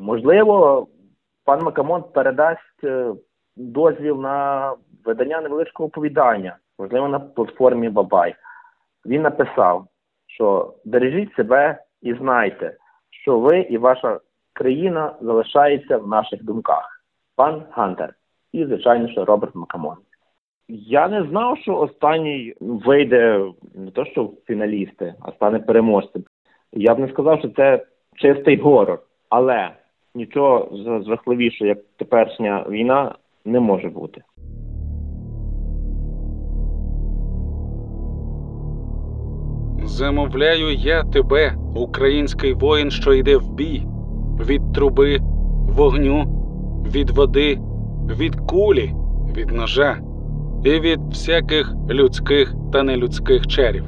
Можливо, пан Макамон передасть е, дозвіл на видання невеличкого оповідання, можливо, на платформі Бабай. Він написав, що бережіть себе і знайте, що ви і ваша країна залишається в наших думках. Пан Гантер. І, звичайно, що Роберт Макамон. Я не знав, що останній вийде не то, що фіналісти, а стане переможцем. Я б не сказав, що це чистий горор, але нічого жахливішого, як теперішня війна, не може бути. Замовляю я тебе, український воїн, що йде в бій, від труби, вогню, від води, від кулі, від ножа і від всяких людських та нелюдських чарів.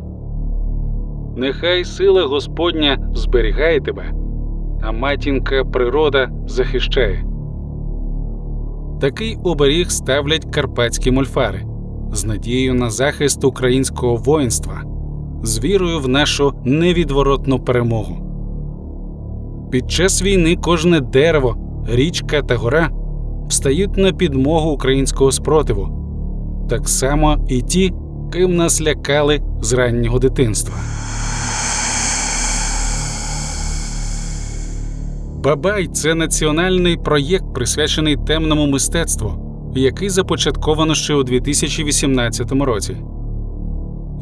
Нехай сила Господня зберігає тебе, а матінка природа захищає. Такий оберіг ставлять карпатські мольфари з надією на захист українського воїнства з вірою в нашу невідворотну перемогу. Під час війни кожне дерево, річка та гора встають на підмогу українського спротиву, так само і ті, ким нас лякали з раннього дитинства. Бабай це національний проєкт, присвячений темному мистецтву, який започатковано ще у 2018 році.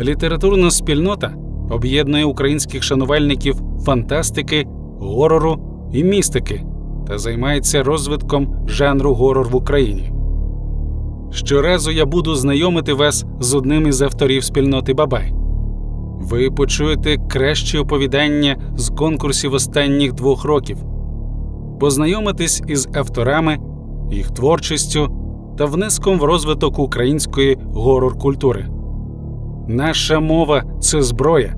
Літературна спільнота об'єднує українських шанувальників фантастики, горору і містики та займається розвитком жанру горор в Україні. Щоразу я буду знайомити вас з одним із авторів спільноти Бабай. Ви почуєте кращі оповідання з конкурсів останніх двох років, познайомитесь із авторами, їх творчістю та внеском в розвиток української горор культури. Наша мова це зброя,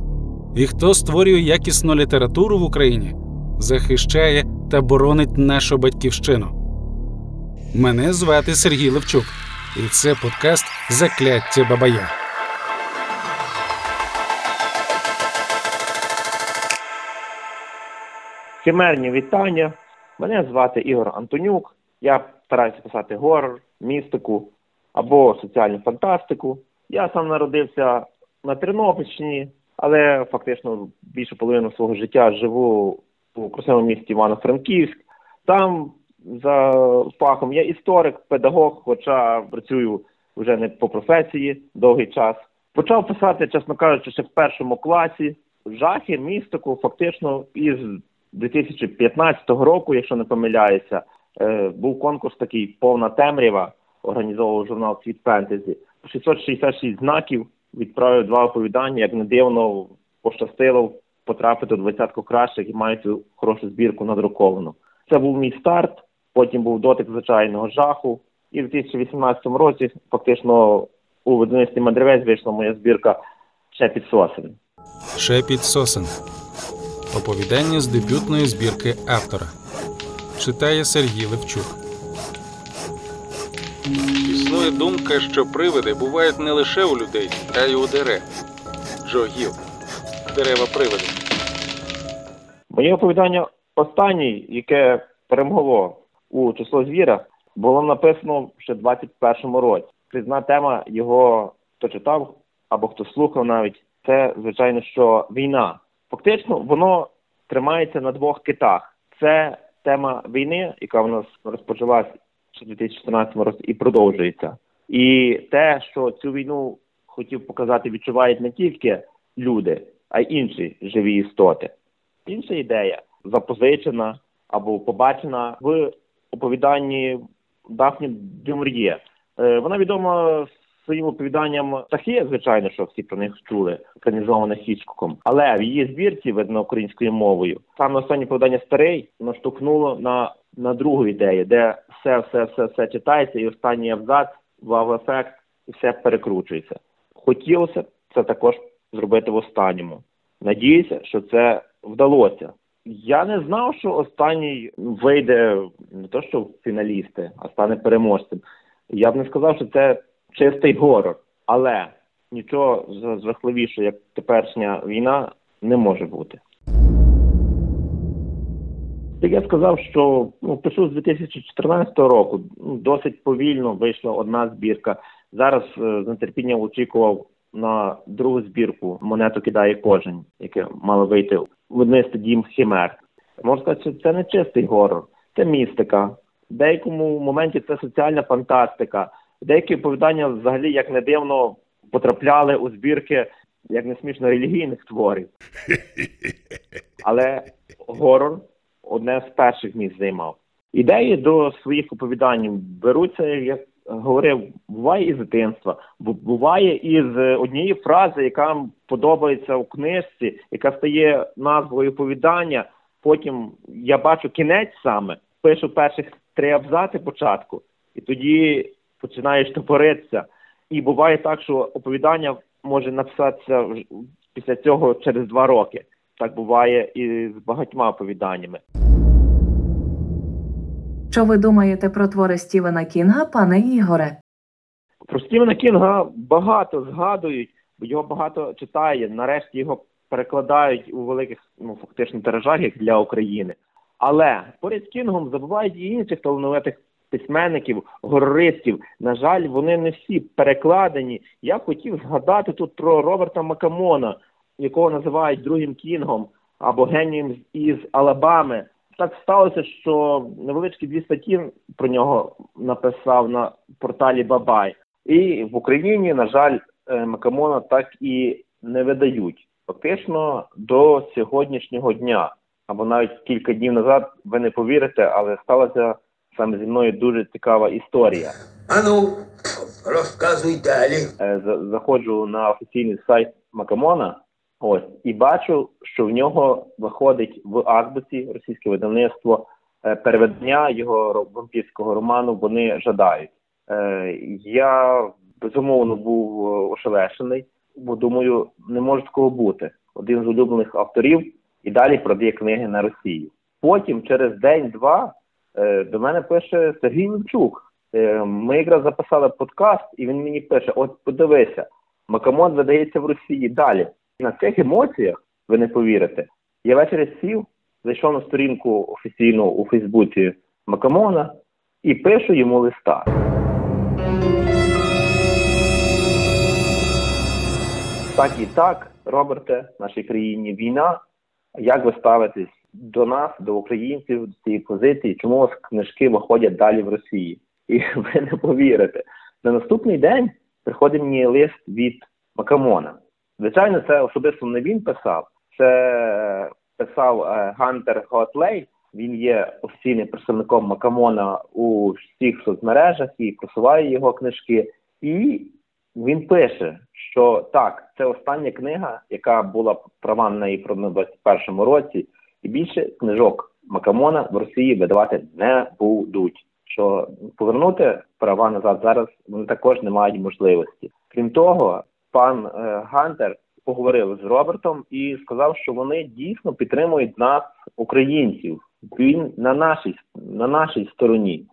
і хто створює якісну літературу в Україні, захищає та боронить нашу батьківщину. Мене звати Сергій Левчук, і це подкаст Закляття Бабая. Химерні вітання. Мене звати Ігор Антонюк. Я стараюся писати горор, містику або соціальну фантастику. Я сам народився на Тернопільщині, але фактично більшу половину свого життя живу у красивому місті Івано-Франківськ. Там за фахом я історик, педагог, хоча працюю вже не по професії довгий час. Почав писати, чесно кажучи, ще в першому класі жахи, містику, фактично із 2015 року, якщо не помиляюся, е, був конкурс такий повна темрява, організовував журнал Світ Фентезі. 666 знаків відправив два оповідання. Як не дивно, пощастило потрапити у двадцятку кращих і маю цю хорошу збірку надруковану. Це був мій старт. Потім був дотик звичайного жаху. І в 2018 році фактично у видавництві мандрівець вийшла моя збірка ще під сосен. Шепіт сосен. Оповідання з дебютної збірки автора. Читає Сергій Левчук. Існує думка, що привиди бувають не лише у людей, а й у дерев. Джо Гіл. Дерева привиди. Моє оповідання останнє, яке перемогло у число звіра, було написано ще в 21-му році. Призна тема його хто читав або хто слухав навіть, це звичайно, що війна. Фактично, воно тримається на двох китах. Це тема війни, яка в нас розпочалась ще в 2014 році і продовжується. І те, що цю війну хотів показати, відчувають не тільки люди, а й інші живі істоти. Інша ідея запозичена або побачена в оповіданні Дафні Дюмур'є. Е, Вона відома своїм оповіданням птахи, звичайно, що всі про них чули, екранізоване Хічкоком. Але в її збірці, видно українською мовою, саме останнє оповідання старий наштовхнуло на, на другу ідею, де все, все, все, все читається, і останній абзац, вау-ефект, і все перекручується. Хотілося це також зробити в останньому. Надіюся, що це вдалося. Я не знав, що останній вийде не то, що фіналісти, а стане переможцем. Я б не сказав, що це чистий горор, але нічого жахливішого, як теперішня війна, не може бути. Я сказав, що ну, пишу з 2014 року. Ну, досить повільно вийшла одна збірка. Зараз е, з нетерпінням очікував на другу збірку монету кидає кожен, яке мало вийти в видавництві дім Хімер. Можна сказати, що це не чистий горор, це містика. В деякому моменті це соціальна фантастика. Деякі оповідання взагалі, як не дивно, потрапляли у збірки, як не смішно, релігійних творів. Але горор одне з перших місць займав. Ідеї до своїх оповідань беруться, як говорив, буває із дитинства, буває із однієї фрази, яка подобається у книжці, яка стає назвою оповідання. Потім я бачу кінець саме, пишу перших три абзаци початку, і тоді починаєш топоритися. І буває так, що оповідання може написатися після цього через два роки. Так буває і з багатьма оповіданнями. Що ви думаєте про твори Стівена Кінга, пане Ігоре? Про Стівена Кінга багато згадують, бо його багато читає. Нарешті його перекладають у великих, ну фактично тиражах як для України. Але поряд з Кінгом забувають і інших талановитих письменників, горористів. На жаль, вони не всі перекладені. Я хотів згадати тут про Роберта Макамона, якого називають другим Кінгом або генієм із Алабами. Так сталося, що невеличкі дві статті про нього написав на порталі Бабай. І в Україні, на жаль, е, Макамона так і не видають. Фактично до сьогоднішнього дня, або навіть кілька днів назад, ви не повірите, але сталася саме зі мною дуже цікава історія. Ану, розказуй далі. Е, заходжу на офіційний сайт Макамона, ось і бачу, що в нього виходить в азбуці російське видавництво е, переведення його вампірського роману Вони жадають. Е, Я безумовно був ошелешений, бо думаю, не може такого бути. Один з улюблених авторів і далі продає книги на Росію. Потім, через день-два, до мене пише Сергій Левчук. Е, Ми якраз записали подкаст, і він мені пише: От подивися, Макамон видається в Росії далі. На цих емоціях, ви не повірите, я ввечері сів, зайшов на сторінку офіційну у Фейсбуці Макамона і пишу йому листа. Так і так, Роберте, в нашій країні війна. Як ви ставитесь до нас, до українців, до цієї позиції? Чому у вас книжки виходять далі в Росії? І ви не повірите. На наступний день приходить мені лист від Макамона. Звичайно, це особисто не він писав, це писав е, Гантер Готлей. Він є офіційним представником Макамона у всіх соцмережах і просуває його книжки. І він пише, що так, це остання книга, яка була права на неї в 21-му році, і більше книжок Макамона в Росії видавати не будуть. Що повернути права назад зараз вони також не мають можливості. Крім того, пан е, Гантер поговорив з Робертом і сказав, що вони дійсно підтримують нас, українців. Він на нашій на нашій стороні.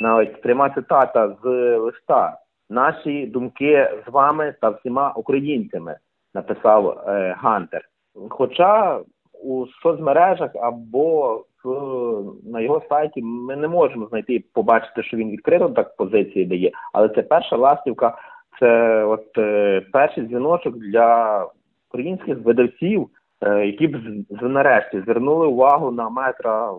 Навіть пряма цитата з листа. Наші думки з вами та всіма українцями, написав е, Гантер. Хоча у соцмережах або в, на його сайті ми не можемо знайти побачити, що він відкрито так позиції дає, але це перша ластівка, це от е, перший дзвіночок для українських видавців, е, які б з- нарешті звернули увагу на метра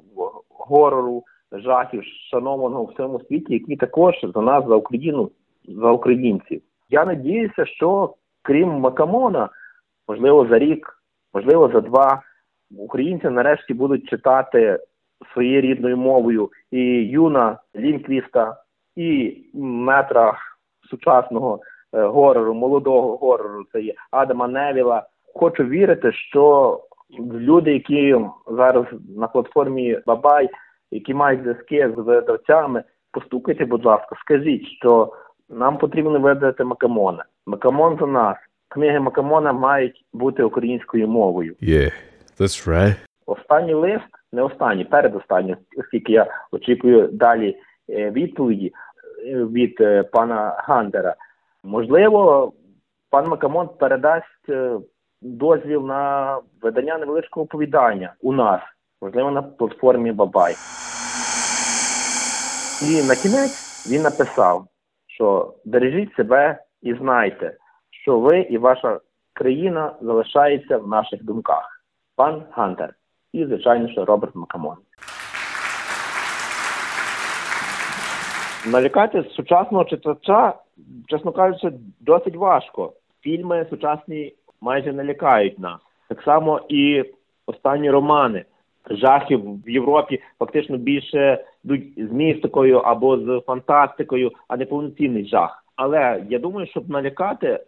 горору, жахів, шанованого в всьому світі, які також за нас, за Україну, за українців. Я надіюся, що крім Макамона, можливо, за рік, можливо, за два, українці нарешті будуть читати своєю рідною мовою і Юна Лінквіста, і метра сучасного е, горору, молодого горору, це є Адама Невіла. Хочу вірити, що люди, які зараз на платформі Бабай, які мають зв'язки з видавцями, постукайте, будь ласка, скажіть, що нам потрібно видати Макамона. Макамон за нас. Книги Макамона мають бути українською мовою. Yeah, that's right. Останній лист, не останній, передостанній, оскільки я очікую далі е, відповіді е, від е, пана Гандера. Можливо, пан Макамон передасть дозвіл на видання невеличкого оповідання у нас можливо, на платформі Бабай. І на кінець він написав, що бережіть себе і знайте, що ви і ваша країна залишається в наших думках. Пан Гантер. І, звичайно, що Роберт Макамон. Налякати сучасного читача, чесно кажучи, досить важко. Фільми сучасні майже не лякають нас. Так само і останні романи. Жахів в Європі фактично більше йдуть з містикою або з фантастикою, а не повноцінний жах. Але я думаю, щоб налякати,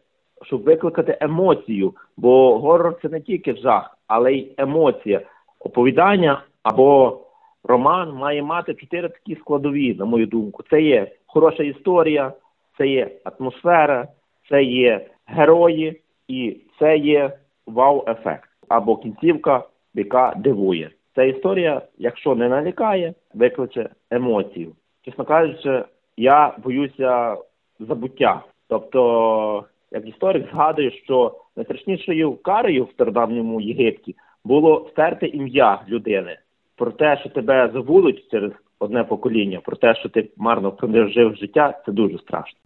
щоб викликати емоцію, бо горор це не тільки жах, але й емоція. Оповідання або роман має мати чотири такі складові, на мою думку. Це є хороша історія, це є атмосфера, це є герої і це є вау-ефект або кінцівка, яка дивує. Ця історія, якщо не налякає, викличе емоцію. Чесно кажучи, я боюся забуття. Тобто, як історик згадую, що найстрашнішою карою в стародавньому Єгипті було стерти ім'я людини про те, що тебе забудуть через одне покоління, про те, що ти марно прожив життя, це дуже страшно.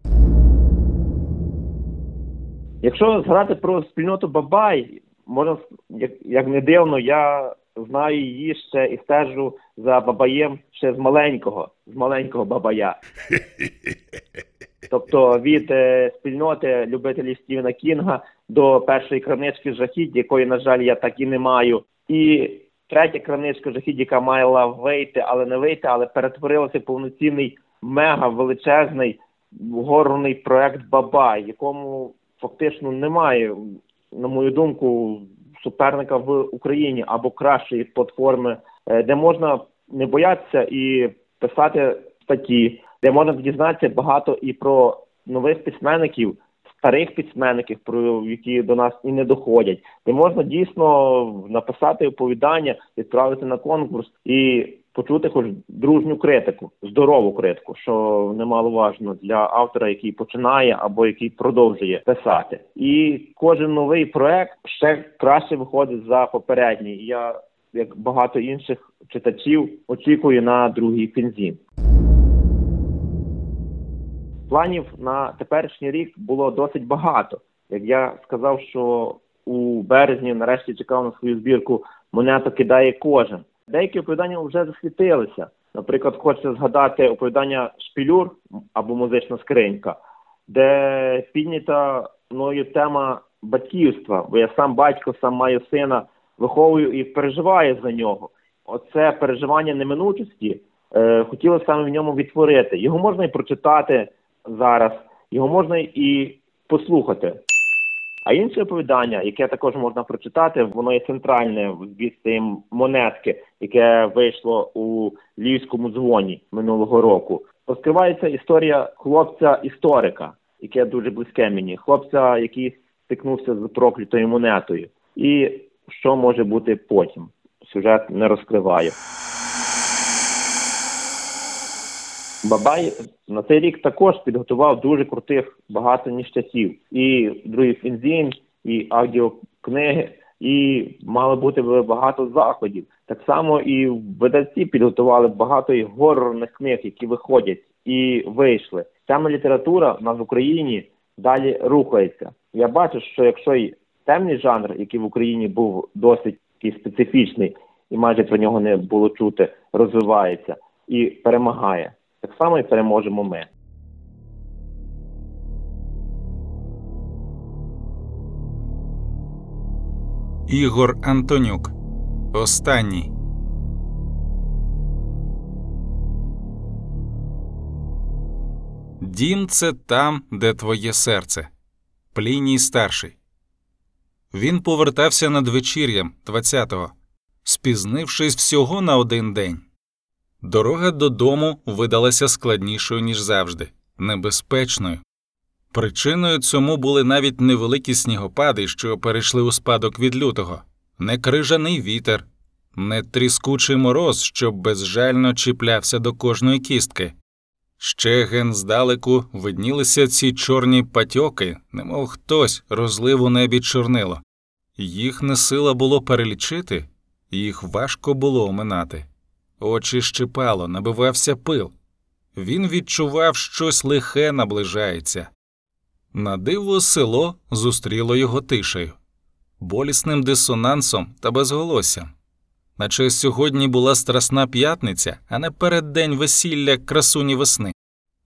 Якщо згадати про спільноту Бабай, можна як, як не дивно, я знаю її ще і стежу за Бабаєм ще з маленького, з маленького Бабая. Тобто від е, спільноти любителів Стівена Кінга до першої крамнички жахіть, якої, на жаль, я так і не маю. І третя крамничка жахіть, яка мала вийти, але не вийти, але перетворилася в повноцінний мега величезний горний проект Бабай, якому фактично немає, на мою думку, суперника в Україні або кращої платформи, е, де можна не боятися і писати статті, де можна дізнатися багато і про нових письменників, старих письменників, про які до нас і не доходять, де можна дійсно написати оповідання, відправити на конкурс і почути хоч дружню критику, здорову критику, що немало важно для автора, який починає або який продовжує писати. І кожен новий проект ще краще виходить за попередній. Я, як багато інших читачів, очікую на другий фінзін. Планів на теперішній рік було досить багато. Як я сказав, що у березні нарешті чекав на свою збірку монету кидає кожен. Деякі оповідання вже засвітилися. Наприклад, хочеться згадати оповідання Шпілюр або музична скринька, де піднята мною тема батьківства, бо я сам батько, сам маю сина, виховую і переживаю за нього. Оце переживання неминучості е, хотілося саме в ньому відтворити. Його можна і прочитати зараз, його можна і послухати. А інше оповідання, яке також можна прочитати, воно є центральне в збірці монетки, яке вийшло у львівському дзвоні минулого року. Розкривається історія хлопця-історика, яке дуже близьке мені, хлопця, який стикнувся з проклятою монетою. І що може бути потім? Сюжет не розкриваю. Бабай на цей рік також підготував дуже крутих багато ніштяків. І другий фінзін, і аудіокниги, і мало бути багато заходів. Так само і видавці підготували багато і горорних книг, які виходять і вийшли. Саме література в нас в Україні далі рухається. Я бачу, що якщо й темний жанр, який в Україні був досить такий специфічний, і майже про нього не було чути, розвивається і перемагає. Само і переможемо ми. Ігор Антонюк. Останній. Дім це там, де твоє серце. Пліній старший. Він повертався надвечір'ям 20-го, спізнившись всього на один день. Дорога додому видалася складнішою, ніж завжди, небезпечною. Причиною цьому були навіть невеликі снігопади, що перейшли у спадок від лютого, не крижаний вітер, не тріскучий мороз, що безжально чіплявся до кожної кістки. Ще ген здалеку виднілися ці чорні патьоки, немов хтось розлив у небі чорнило. Їх не сила було перелічити, Їх важко було оминати. Очі щипало, набивався пил. Він відчував, щось лихе наближається. На диво село зустріло його тишею, болісним дисонансом та безголоссям. Наче сьогодні була страсна п'ятниця, а не переддень весілля красуні весни.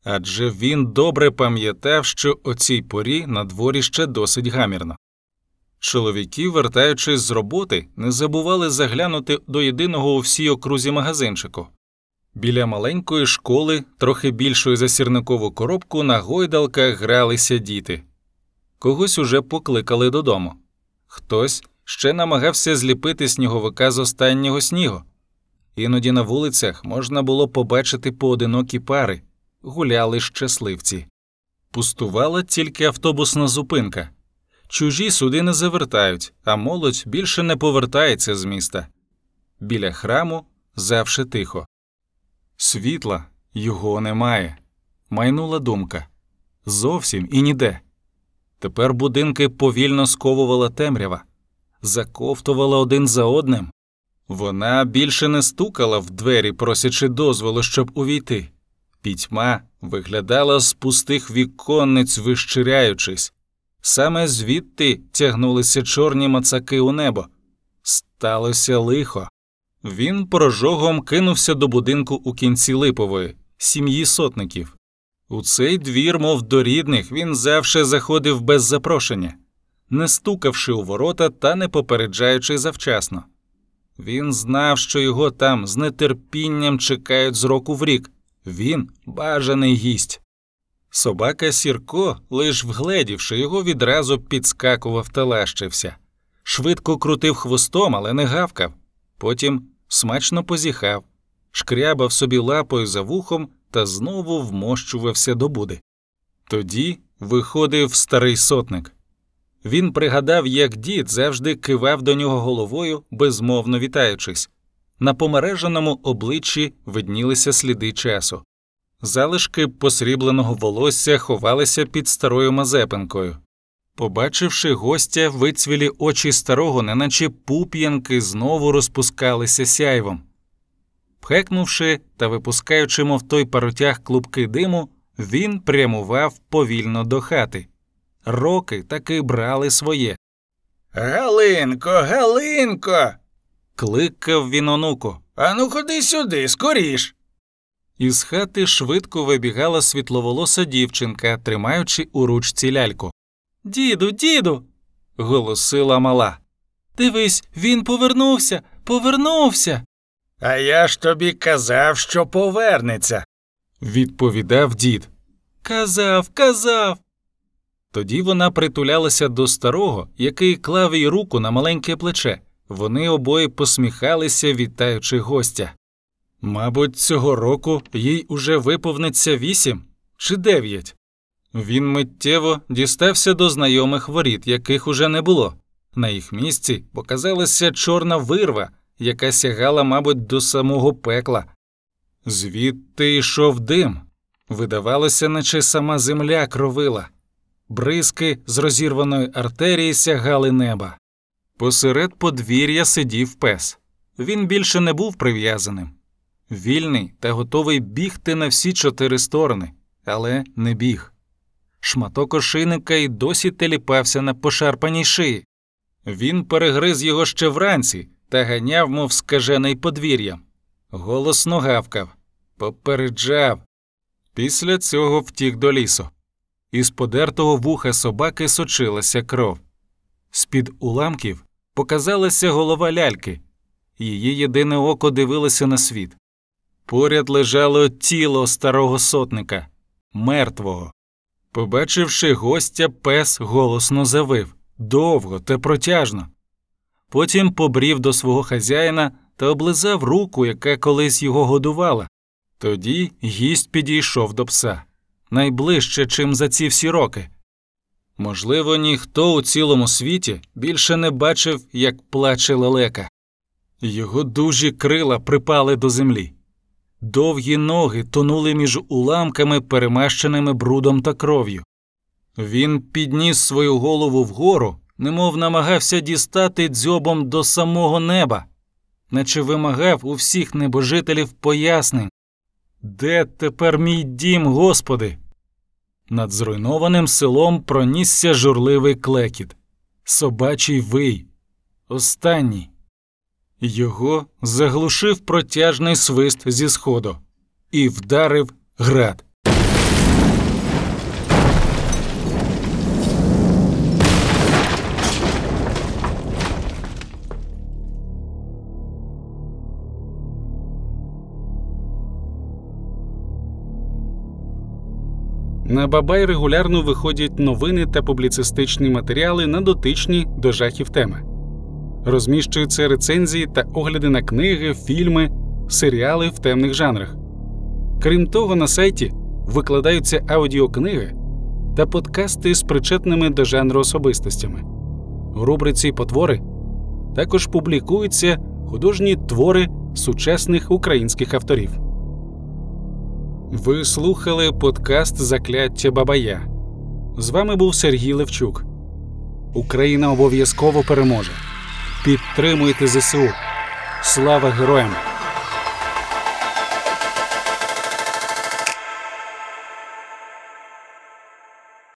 Адже він добре пам'ятав, що о цій порі на дворі ще досить гамірно. Чоловіки, вертаючись з роботи, не забували заглянути до єдиного у всій окрузі магазинчику. Біля маленької школи, трохи більшої за сірникову коробку, на гойдалках гралися діти. Когось уже покликали додому. Хтось ще намагався зліпити сніговика з останнього снігу. Іноді на вулицях можна було побачити поодинокі пари, гуляли щасливці. Пустувала тільки автобусна зупинка. Чужі суди не завертають, а молодь більше не повертається з міста. Біля храму завше тихо. Світла його немає. Майнула думка. Зовсім і ніде. Тепер будинки повільно сковувала темрява, заковтувала один за одним. Вона більше не стукала в двері, просячи дозволу, щоб увійти. Пітьма виглядала з пустих віконниць, вищиряючись. Саме звідти тягнулися чорні мацаки у небо. Сталося лихо. Він прожогом кинувся до будинку у кінці липової, сім'ї сотників. У цей двір, мов до рідних, він завше заходив без запрошення, не стукавши у ворота та не попереджаючи завчасно. Він знав, що його там з нетерпінням чекають з року в рік. Він бажаний гість. Собака Сірко, лиш вгледівши його, відразу підскакував та лащився. Швидко крутив хвостом, але не гавкав. Потім смачно позіхав, шкрябав собі лапою за вухом та знову вмощувався до буди. Тоді виходив старий сотник. Він пригадав, як дід завжди кивав до нього головою, безмовно вітаючись. На помереженому обличчі виднілися сліди часу. Залишки посрібленого волосся ховалися під старою мазепинкою. Побачивши гостя, вицвілі очі старого, неначе пуп'янки, знову розпускалися сяйвом. Пхекнувши та випускаючи, мов той паротяг клубки диму, він прямував повільно до хати. Роки таки брали своє. Галинко, Галинко. кликав він онуку. Ану, ходи сюди, скоріш. Із хати швидко вибігала світловолоса дівчинка, тримаючи у ручці ляльку. Діду, діду. голосила мала. Дивись, він повернувся, повернувся. А я ж тобі казав, що повернеться, відповідав дід. Казав, казав. Тоді вона притулялася до старого, який клав їй руку на маленьке плече. Вони обоє посміхалися, вітаючи гостя. Мабуть, цього року їй уже виповниться вісім чи дев'ять. Він миттєво дістався до знайомих воріт, яких уже не було. На їх місці показалася чорна вирва, яка сягала, мабуть, до самого пекла. Звідти йшов дим. Видавалося, наче сама земля кровила. Бризки з розірваної артерії сягали неба. Посеред подвір'я сидів пес. Він більше не був прив'язаним. Вільний та готовий бігти на всі чотири сторони, але не біг. Шматок ошийника й досі теліпався на пошарпаній шиї. Він перегриз його ще вранці та ганяв, мов скажений подвір'ям. Голосно гавкав, попереджав. Після цього втік до лісу. Із подертого вуха собаки сочилася кров. З-під уламків показалася голова ляльки. Її єдине око дивилося на світ. Поряд лежало тіло старого сотника, мертвого. Побачивши гостя, пес голосно завив довго та протяжно. Потім побрів до свого хазяїна та облизав руку, яка колись його годувала. Тоді гість підійшов до пса найближче, чим за ці всі роки. Можливо, ніхто у цілому світі більше не бачив, як плаче лелека. Його дужі крила припали до землі. Довгі ноги тонули між уламками, перемащеними брудом та кров'ю. Він підніс свою голову вгору, немов намагався дістати дзьобом до самого неба. наче вимагав у всіх небожителів пояснень. Де тепер мій дім, Господи? Над зруйнованим селом пронісся журливий клекіт, собачий вий. Останній. Його заглушив протяжний свист зі сходу і вдарив град. На Бабай регулярно виходять новини та публіцистичні матеріали на дотичні до жахів теми. Розміщуються рецензії та огляди на книги, фільми, серіали в темних жанрах. Крім того, на сайті викладаються аудіокниги та подкасти з причетними до жанру особистостями. У рубриці Потвори також публікуються художні твори сучасних українських авторів. Ви слухали подкаст Закляття Бабая. З вами був Сергій Левчук. Україна обов'язково переможе. Підтримуйте ЗСУ. Слава героям!